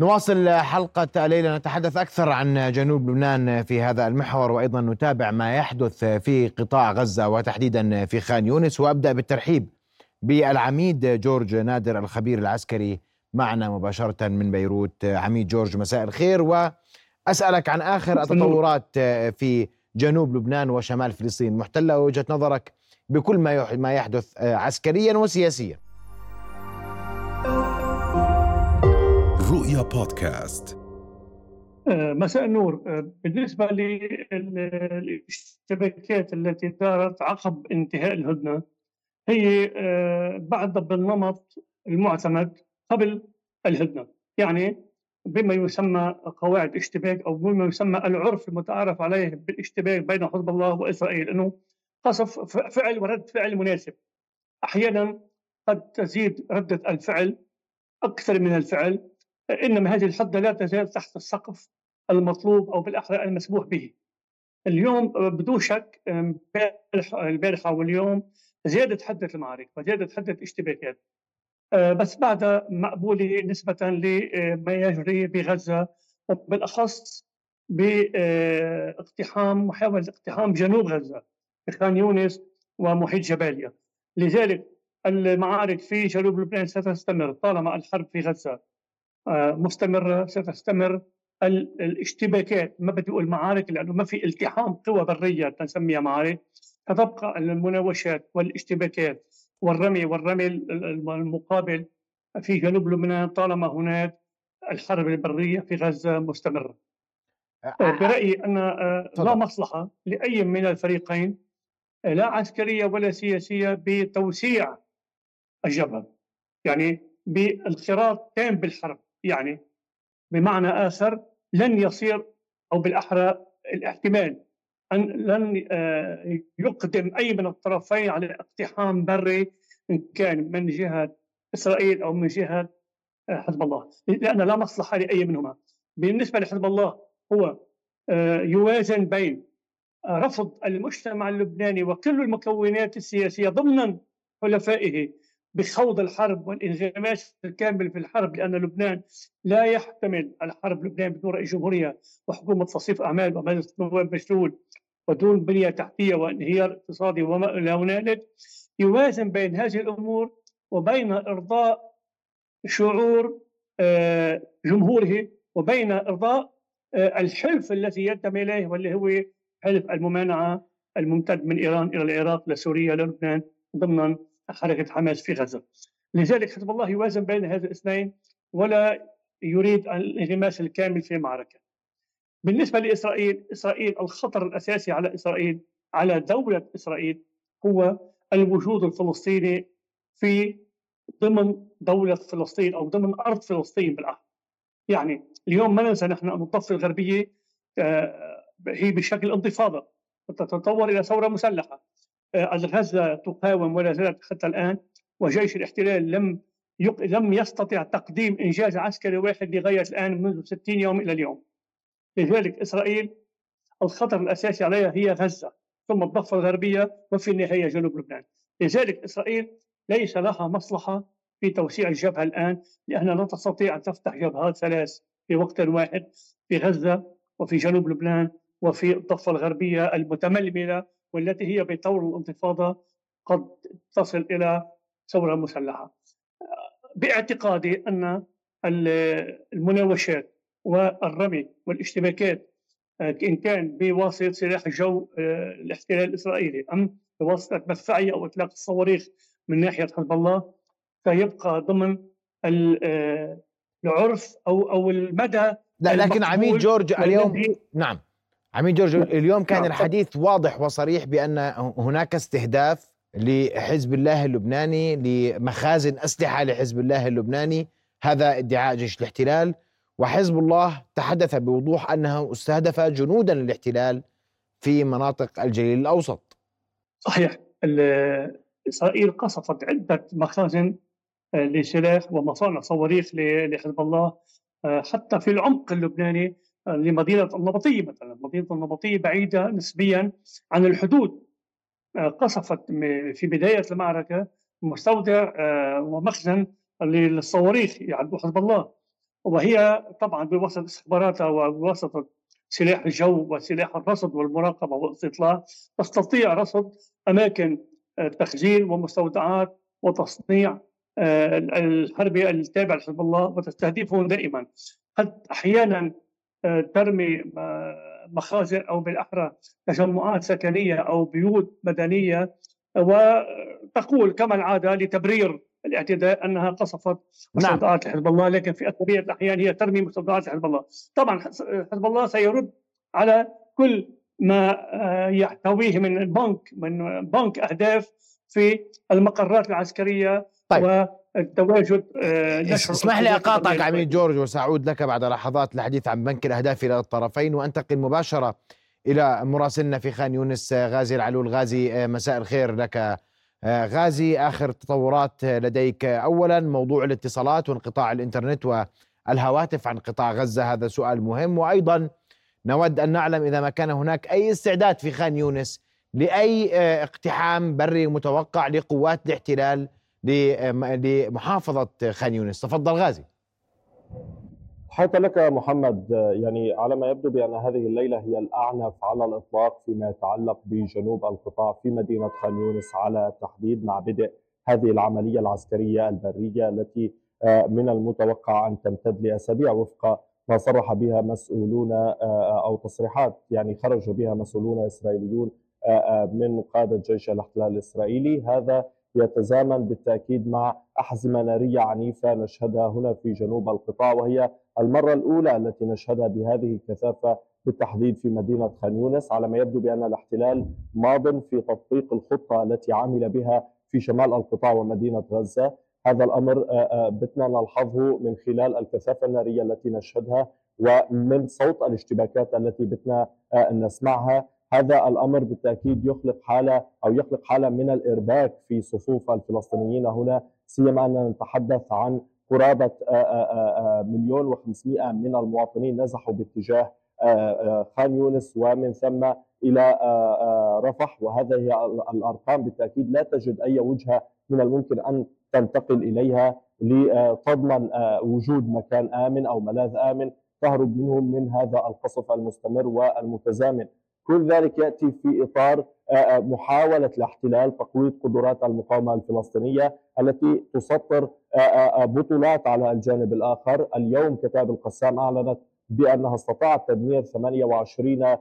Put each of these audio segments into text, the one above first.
نواصل حلقة الليلة. نتحدث أكثر عن جنوب لبنان في هذا المحور وأيضا نتابع ما يحدث في قطاع غزة وتحديدا في خان يونس. وأبدأ بالترحيب بالعميد جورج نادر الخبير العسكري معنا مباشرة من بيروت. عميد جورج مساء الخير. وأسألك عن آخر التطورات في جنوب لبنان وشمال فلسطين. محتلة وجهة نظرك بكل ما ما يحدث عسكريا وسياسيا. بودكاست. مساء النور. بالنسبة للاشتباكات التي دارت عقب انتهاء الهدنة هي بعد بالنمط المعتمد قبل الهدنة. يعني بما يسمى قواعد اشتباك أو بما يسمى العرف المتعارف عليه بالاشتباك بين حزب الله وإسرائيل إنه قصف فعل ورد فعل مناسب. أحيانا قد تزيد ردة الفعل أكثر من الفعل. انما هذه الحده لا تزال تحت السقف المطلوب أو بالاحرى المسموح به. اليوم بدون شك البارحه واليوم زادت حدة المعارك وزادت حدة الاشتباكات آه، بس بعد مقبولة نسبة لما يجري بغزة وبالأخص باقتحام محاولة اقتحام جنوب غزة خان يونس ومحيط جباليا لذلك المعارك في جنوب لبنان ستستمر طالما الحرب في غزة آه، مستمرة ستستمر الاشتباكات ما بدي أقول معارك لأنه ما في التحام قوى برية نسميها معارك. فتبقى المناوشات والاشتباكات والرمي والرمي المقابل في جنوب لبنان طالما هناك الحرب البرية في غزة مستمرة. برأيي أن آه، لا مصلحة لأي من الفريقين لا عسكرية ولا سياسية بتوسيع الجبهة يعني بالانخراط تام بالحرب. يعني بمعنى آخر لن يصير أو بالأحرى الاحتمال أن لن آه، يقدم أي من الطرفين على اقتحام بري إن كان من جهة إسرائيل أو من جهة آه، حزب الله. لأن لا مصلحة لأي منهما. بالنسبة لحزب الله هو آه، يوازن بين رفض المجتمع اللبناني وكل المكونات السياسية ضمن حلفائه. بخوض الحرب والانغماس الكامل في الحرب لأن لبنان لا يحتمل الحرب لبنان بدون رئيس جمهورية وحكومة تصفيف أعمال ومجلس نواب مشلول ودون بنية تحتية وانهيار اقتصادي وما إلى هنالك. يوازن بين هذه الأمور وبين إرضاء شعور آه، جمهوره وبين إرضاء آه، الحلف الذي ينتمي إليه واللي هو حلف الممانعة الممتد من إيران إلى العراق لسوريا للبنان ضمن حركة حماس في غزة. لذلك حزب الله يوازن بين هذه الاثنين ولا يريد الانغماس الكامل في معركة. بالنسبة لإسرائيل إسرائيل الخطر الأساسي على إسرائيل على دولة إسرائيل هو الوجود الفلسطيني في ضمن دولة فلسطين أو ضمن أرض فلسطين بالأحرى يعني اليوم ما ننسى نحن أن الضفة الغربية آه، هي بشكل انتفاضة تتطور إلى ثورة مسلحة. غزة تقاوم ولا زالت حتى الآن وجيش الاحتلال لم يق... لم يستطع تقديم إنجاز عسكري واحد لغاية الآن منذ 60 يوم إلى اليوم. لذلك إسرائيل الخطر الأساسي عليها هي غزة ثم الضفة الغربية وفي النهاية جنوب لبنان. لذلك إسرائيل ليس لها مصلحة في توسيع الجبهة الآن لأنها لا تستطيع أن تفتح جبهات ثلاث في وقت واحد في غزة وفي جنوب لبنان وفي الضفة الغربية المتململة والتي هي بطور الانتفاضة قد تصل إلى ثورة مسلحة. باعتقادي أن المناوشات والرمي والاشتباكات إن كان بواسطة سلاح الجو آه، الاحتلال الإسرائيلي أم بواسطة مدفعية أو إطلاق الصواريخ من ناحية حزب الله فيبقى ضمن آه، العرف أو أو المدى لا لكن عميد جورج اليوم نعم. عميد جورج اليوم كان. الحديث واضح وصريح بأن هناك استهداف لحزب الله اللبناني لمخازن أسلحة لحزب الله اللبناني. هذا ادعاء جيش الاحتلال. وحزب الله تحدث بوضوح أنه استهدف جنودا للاحتلال في مناطق الجليل الأوسط. صحيح. إسرائيل قصفت عدة مخازن آه، لسلاح ومصانع صواريخ لحزب الله آه، حتى في العمق اللبناني لمدينة النبطية مثلا. مدينة النبطية بعيدة نسبيا عن الحدود. آه، قصفت في بداية المعركة مستودع آه، ومخزن للصواريخ يعد حزب الله. وهي طبعا بوسط استخباراتها وبوسط سلاح الجو وسلاح الرصد والمراقبة والاستطلاع تستطيع رصد أماكن تخزين ومستودعات وتصنيع آه، الحربي التابع لحزب الله وتستهدفهم دائما. قد أحيانا آه، ترمي آه، مخازن أو بالأحرى تجمعات سكنية أو بيوت مدنية وتقول كما العادة لتبرير الاعتداء أنها قصفت نعم. مستودعات نعم. حزب الله لكن في اكثريه الأحيان هي ترمي مستودعات حزب الله طبعا حزب الله سيرد على كل ما يحتويه من بنك من بنك أهداف في المقرات العسكرية طيب. والتواجد آه، اسمح لي أقاطعك عميد جورج وسأعود لك بعد لحظات للحديث عن بنك الأهداف إلى الطرفين وأنتقل مباشرة إلى مراسلنا في خان يونس آه، غازي العلول. غازي آه، مساء الخير لك غازي. آخر تطورات لديك. اولا موضوع الاتصالات وانقطاع الإنترنت والهواتف عن قطاع غزة هذا سؤال مهم. وأيضا نود أن نعلم إذا ما كان هناك أي استعداد في خان يونس لأي اقتحام بري متوقع لقوات الاحتلال لمحافظة خان يونس. تفضل غازي. حتى لك محمد يعني على ما يبدو بأن هذه الليلة هي الأعنف على الإطلاق فيما يتعلق بجنوب القطاع في مدينة خان يونس على التحديد مع بدء هذه العملية العسكرية البرية التي آه، من المتوقع أن تمتد لأسابيع وفق ما صرح بها مسؤولون آه، أو تصريحات يعني خرجوا بها مسؤولون إسرائيليون آه، من قادة جيش الاحتلال الإسرائيلي. هذا يتزامن بالتأكيد مع أحزمة نارية عنيفة نشهدها هنا في جنوب القطاع وهي المرة الأولى التي نشهدها بهذه الكثافة بالتحديد في مدينة خان يونس على ما يبدو بأن الاحتلال ماض في تطبيق الخطة التي عمل بها في شمال القطاع ومدينة غزة. هذا الأمر بتنا نلحظه من خلال الكثافة النارية التي نشهدها ومن صوت الاشتباكات التي بتنا نسمعها. هذا الأمر بالتأكيد يخلق حالة أو يخلق حالة من الإرباك في صفوف الفلسطينيين هنا سيما أننا نتحدث عن قرابة آه، آه، آه، مليون وخمسمائة من المواطنين نزحوا باتجاه خان يونس ومن ثم إلى رفح. وهذه الأرقام. بالتأكيد لا تجد أي وجهة من الممكن أن تنتقل إليها لتضمن وجود مكان آمن أو ملاذ آمن تهرب منهم من هذا القصف المستمر والمتزامن. كل ذلك يأتي في إطار محاولة الاحتلال تقويض قدرات المقاومة الفلسطينية التي تسطر بطولات على الجانب الآخر، اليوم كتاب القسام أعلنت بأنها استطاعت تدمير 28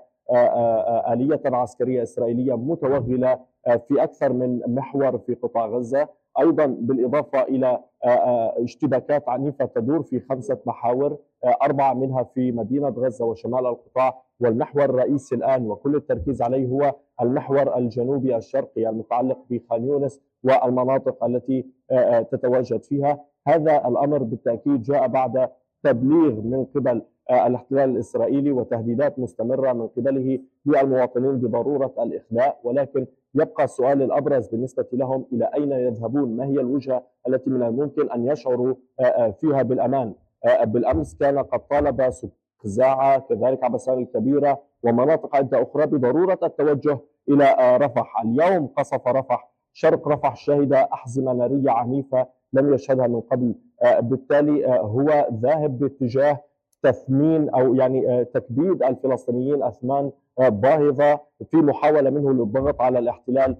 آلية عسكرية إسرائيلية متوغلة في أكثر من محور في قطاع غزة. أيضا بالإضافة إلى اشتباكات عنيفة تدور في خمسة محاور أربعة منها في مدينة غزة وشمال القطاع. والمحور الرئيسي الآن وكل التركيز عليه هو المحور الجنوبي الشرقي المتعلق بخان يونس والمناطق التي آه، آه، تتواجد فيها. هذا الأمر بالتأكيد جاء بعد تبليغ من قبل آه، الاحتلال الإسرائيلي وتهديدات مستمرة من قبله للمواطنين بضرورة الإخلاء. ولكن يبقى السؤال الأبرز بالنسبة لهم إلى أين يذهبون؟ ما هي الوجهة التي من الممكن أن يشعروا فيها بالأمان؟ بالأمس كان قد طالب خزاعة كذلك عبسان الكبيرة ومناطق عدة أخرى بضرورة التوجه إلى آه، رفح. اليوم قصف رفح شرق رفح شهد أحزمة نارية عنيفة لم يشهدها من قبل. آه، بالتالي آه، هو ذاهب باتجاه تثمين أو يعني تكبيد الفلسطينيين أثمان باهظة في محاولة منه للضغط على الاحتلال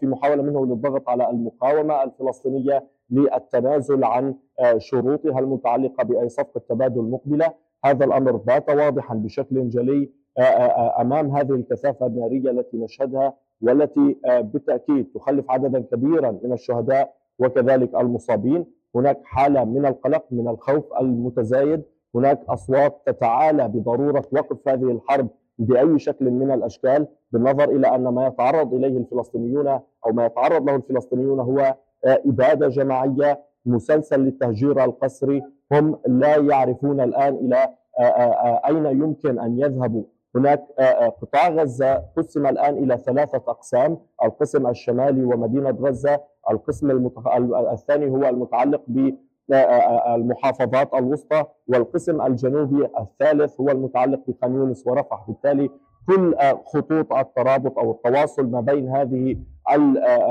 في محاولة منه للضغط على المقاومة الفلسطينية للتنازل عن شروطها المتعلقة بأي صفقة تبادل مقبلة. هذا الأمر بات واضحا بشكل جلي آه، آه، آه، أمام هذه الكثافة النارية التي نشهدها والتي بالتأكيد تخلف عددا كبيرا من الشهداء وكذلك المصابين. هناك حالة من القلق من الخوف المتزايد. هناك أصوات تتعالى بضرورة وقف هذه الحرب بأي شكل من الأشكال بالنظر إلى أن ما يتعرض إليه الفلسطينيون أو ما يتعرض له الفلسطينيون هو إبادة جماعية مسلسل للتهجير القسري هم لا يعرفون الآن إلى آه، آه، أين يمكن أن يذهبوا. هناك قطاع غزة قسم الآن إلى ثلاثة أقسام القسم الشمالي ومدينة غزة القسم المتخ... الثاني هو المتعلق بالمحافظات الوسطى والقسم الجنوبي الثالث هو المتعلق بخان يونس ورفح. بالتالي كل خطوط الترابط أو التواصل ما بين هذه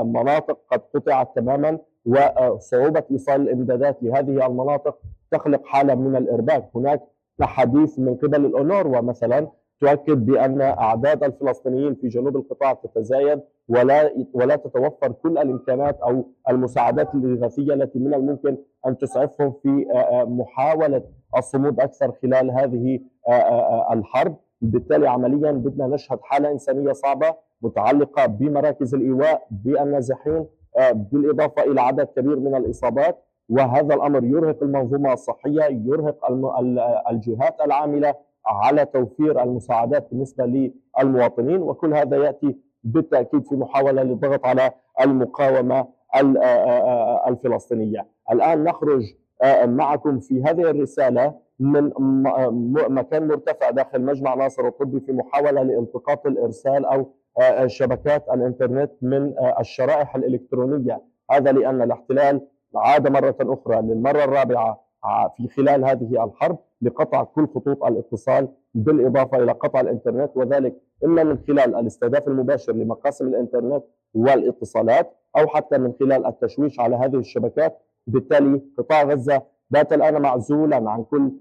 المناطق قد قطعت تماما وصعوبه إيصال الإمدادات لهذه المناطق تخلق حالة من الارباك هناك حديث من قبل الاونروا مثلا تؤكد بأن أعداد الفلسطينيين في جنوب القطاع تتزايد ولا ولا تتوفر كل الإمكانات أو المساعدات الإغاثية التي من الممكن أن تسعفهم في محاولة الصمود أكثر خلال هذه الحرب، بالتالي عمليا بدنا نشهد حالة إنسانية صعبة متعلقة بمراكز الإيواء بالنازحين بالإضافة إلى عدد كبير من الإصابات. وهذا الأمر يرهق المنظومة الصحية، يرهق الجهات العاملة على توفير المساعدات بالنسبة للمواطنين وكل هذا يأتي بالتأكيد في محاولة للضغط على المقاومة الفلسطينية. الآن نخرج معكم في هذه الرسالة من مكان مرتفع داخل مجمع ناصر الطبي في محاولة لالتقاط الإرسال أو شبكات الإنترنت من الشرائح الإلكترونية، هذا لأن الاحتلال عاد مرة أخرى للمرة الرابعة في خلال هذه الحرب لقطع كل خطوط الاتصال بالإضافة إلى قطع الإنترنت وذلك إما من خلال الاستهداف المباشر لمقاسم الإنترنت والاتصالات أو حتى من خلال التشويش على هذه الشبكات. بالتالي قطاع غزة بات الآن معزولا عن كل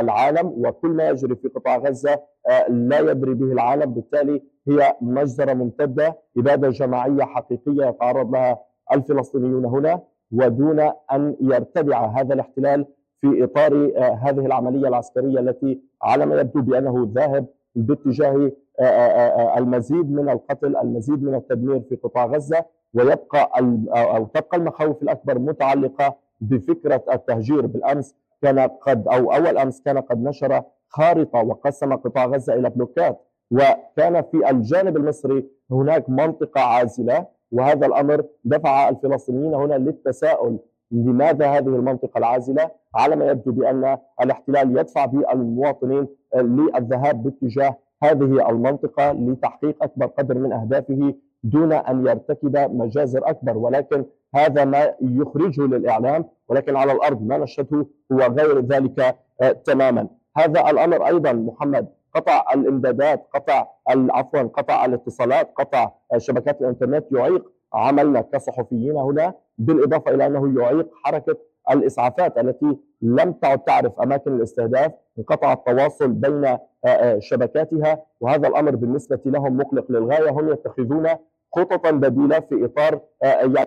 العالم وكل ما يجري في قطاع غزة لا يدري به العالم. بالتالي هي مجزرة ممتدة إبادة جماعية حقيقية يتعرض لها الفلسطينيون هنا. ودون أن يرتدع هذا الاحتلال في إطار آه، هذه العملية العسكرية التي على ما يبدو بأنه ذاهب باتجاه آه، آه، المزيد من القتل، المزيد من التدمير في قطاع غزة ويبقى أو تبقى المخاوف الأكبر متعلقة بفكرة التهجير. بالأمس كان قد أو أول أمس كان قد نشر خارطة وقسم قطاع غزة إلى بلوكات وكان في الجانب المصري هناك منطقة عازلة وهذا الأمر دفع الفلسطينيين هنا للتساؤل لماذا هذه المنطقة العازلة؟ على ما يبدو بأن الاحتلال يدفع بالمواطنين للذهاب باتجاه هذه المنطقة لتحقيق أكبر قدر من أهدافه دون أن يرتكب مجازر أكبر ولكن هذا ما يخرجه للإعلام ولكن على الأرض ما نشهده هو غير ذلك آه، تماما هذا الأمر أيضا محمد قطع الإمدادات قطع عفوا قطع الاتصالات قطع شبكات الإنترنت يعيق عملنا كصحفيين هنا بالإضافة إلى أنه يعيق حركة الإسعافات التي لم تعد تعرف أماكن الاستهداف انقطع التواصل بين آه، آه، شبكاتها وهذا الأمر بالنسبة لهم مقلق للغاية هم يتخذون خططا بديلة في إطار يعني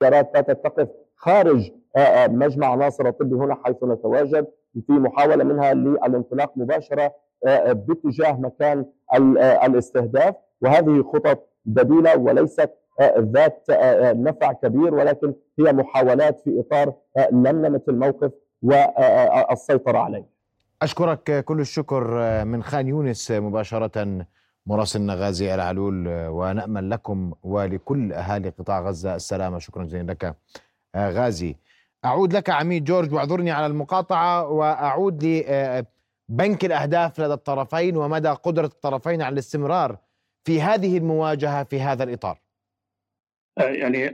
باتت تقف خارج مجمع ناصر الطبي هنا حيث نتواجد في محاولة منها للانطلاق مباشرة باتجاه مكان الاستهداف وهذه خطط بديلة وليست ذات نفع كبير ولكن هي محاولات في إطار لملمة الموقف والسيطره عليه. أشكرك كل الشكر من خان يونس مباشرة مراسلنا غازي العلول ونأمل لكم ولكل أهالي قطاع غزة السلامة شكرا جزيلا لك غازي. أعود لك عميد جورج واعذرني على المقاطعة وأعود لبنك الأهداف لدى الطرفين ومدى قدرة الطرفين على الاستمرار في هذه المواجهة في هذا الإطار. آه، يعني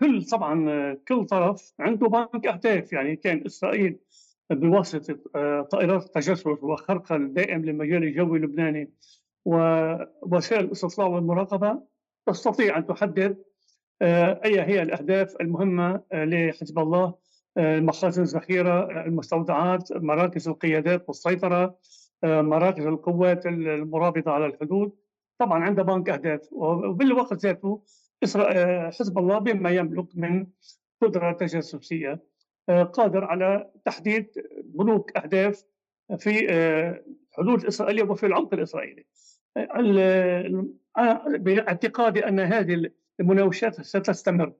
كل طبعا كل طرف عنده بنك أهداف يعني كان إسرائيل بواسطة آه، طائرات التجسس وخرقها الدائم للمجال الجوي اللبناني ووسائل الاستطلاع والمراقبة تستطيع أن تحدد آه، أي هي الأهداف المهمة لحزب الله مخازن الذخيرة المستودعات مراكز القيادات والسيطرة مراكز القوات المرابطة على الحدود. طبعا عندها بنك أهداف. وبالوقت ذاته آه، حزب الله بما يملك من قدرة تجسسية آه، قادر على تحديد بنوك أهداف في الحدود آه، الإسرائيلية وفي العمق الإسرائيلي. باعتقادي أن هذه المناوشات ستستمر.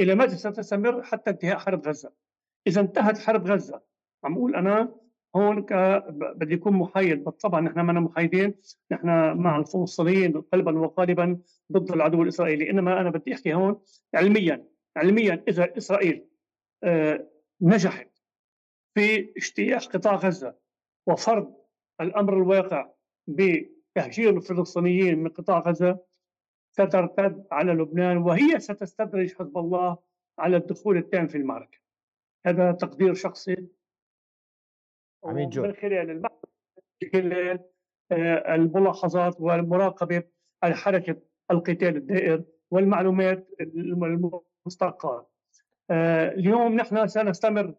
إلى متى ستستمر حتى انتهاء حرب غزة؟ إذا انتهت حرب غزة. عم أقول أنا هون بدي يكون محايد طبعا نحن ما محايدين نحن مع الفلسطينيين قلبا وقالبا ضد العدو الإسرائيلي إنما أنا بدي أحكي هون علميا علميا إذا إسرائيل آه، نجحت في اجتياح قطاع غزة وفرض الأمر الواقع بتهجير الفلسطينيين من قطاع غزة سترتد على لبنان وهي ستستدرج حزب الله على الدخول التام في المعركة. هذا تقدير شخصي عميد جو. من خلال من خلال آه، الملاحظات والمراقبة على حركه القتال الدائر والمعلومات المستقاة. آه، اليوم نحن سنستمر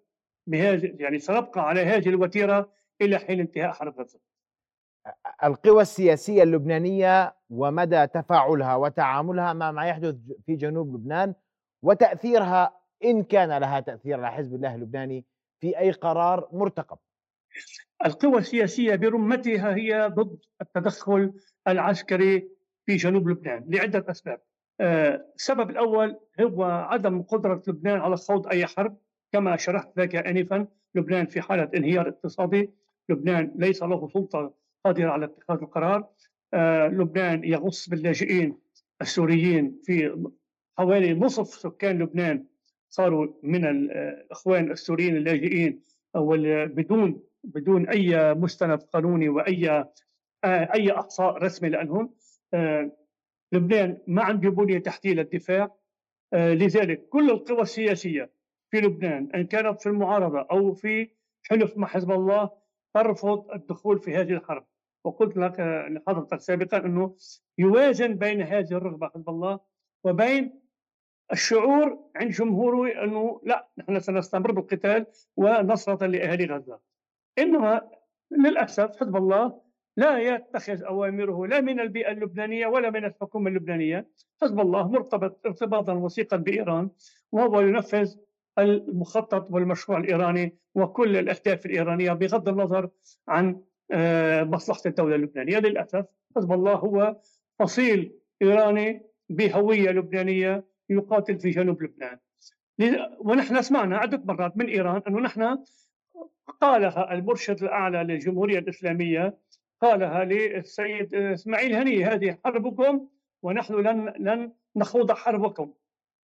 بهذه يعني سنبقى على هذه الوتيرة إلى حين انتهاء حرب غزه. القوى السياسية اللبنانية ومدى تفاعلها وتعاملها مع ما يحدث في جنوب لبنان وتأثيرها إن كان لها تأثير على حزب الله اللبناني في أي قرار مرتقب. القوى السياسية برمتها هي ضد التدخل العسكري في جنوب لبنان لعدة أسباب. آه، السبب الأول هو عدم قدرة لبنان على خوض أي حرب كما شرحت لك انفا لبنان في حالة انهيار اقتصادي لبنان ليس له سلطة قادرة على اتخاذ القرار آه، لبنان يغص باللاجئين السوريين في حوالي نصف سكان لبنان صاروا من الإخوان السوريين اللاجئين بدون بدون أي مستند قانوني وأي آه، أي احصاء رسمي لأنهم لبنان ما عنده بنيه تحتية للدفاع آه، لذلك كل القوى السياسية في لبنان إن كانت في المعارضة أو في حلف مع حزب الله ترفض الدخول في هذه الحرب. وقلت لك آه، لحضرتك سابقا إنه يوازن بين هذه الرغبة حزب الله وبين الشعور عند جمهوره أنه لا نحن سنستمر بالقتال ونصرة لأهالي غزة. إنما للأسف حزب الله لا يتخذ أوامره لا من البيئة اللبنانية ولا من الحكومة اللبنانية. حزب الله مرتبط ارتباطا وثيقا بإيران وهو ينفذ المخطط والمشروع الإيراني وكل الأهداف الإيرانية بغض النظر عن آه، مصلحة الدولة اللبنانية. للأسف حزب الله هو فصيل إيراني بهوية لبنانية يقاتل في جنوب لبنان. ونحن سمعنا عدة مرات من إيران أنه نحن قالها المرشد الأعلى للجمهورية الإسلامية قالها للسيد إسماعيل هني هذه حربكم ونحن لن لن نخوض حربكم.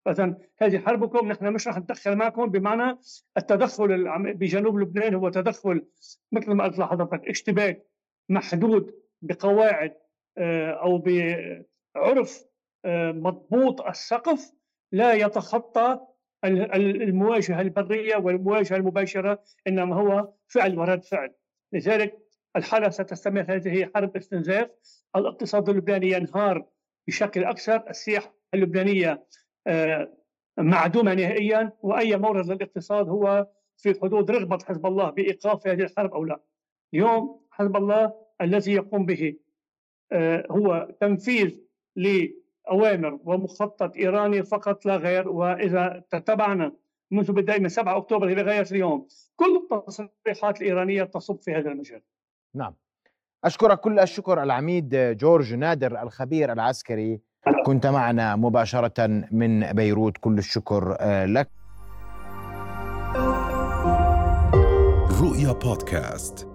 مثلا هذه حربكم نحن مش رح ندخل معكم بمعنى التدخل بجنوب لبنان هو تدخل مثل ما قلت لحضرتك اشتباك محدود بقواعد آه، أو بعرف مضبوط السقف لا يتخطى المواجهة البرية والمواجهة المباشرة إنما هو فعل ورد فعل. لذلك الحالة ستستمر هذه حرب استنزاف. الاقتصاد اللبناني ينهار بشكل أكثر السياحة اللبنانية آه، معدومة نهائيا وأي مورد للاقتصاد هو في حدود رغبة حزب الله بإيقاف هذه الحرب أو لا. اليوم حزب الله الذي يقوم به آه، هو تنفيذ لأوامر ومخطط إيراني فقط لا غير وإذا تتبعنا منذ بداية من 7 أكتوبر إلى غاية اليوم كل التصريحات الإيرانية تصب في هذا المجال. نعم. أشكرك كل الشكر العميد جورج نادر الخبير العسكري. كنت معنا مباشرة من بيروت. كل الشكر آه، لك. رؤيا بودكاست.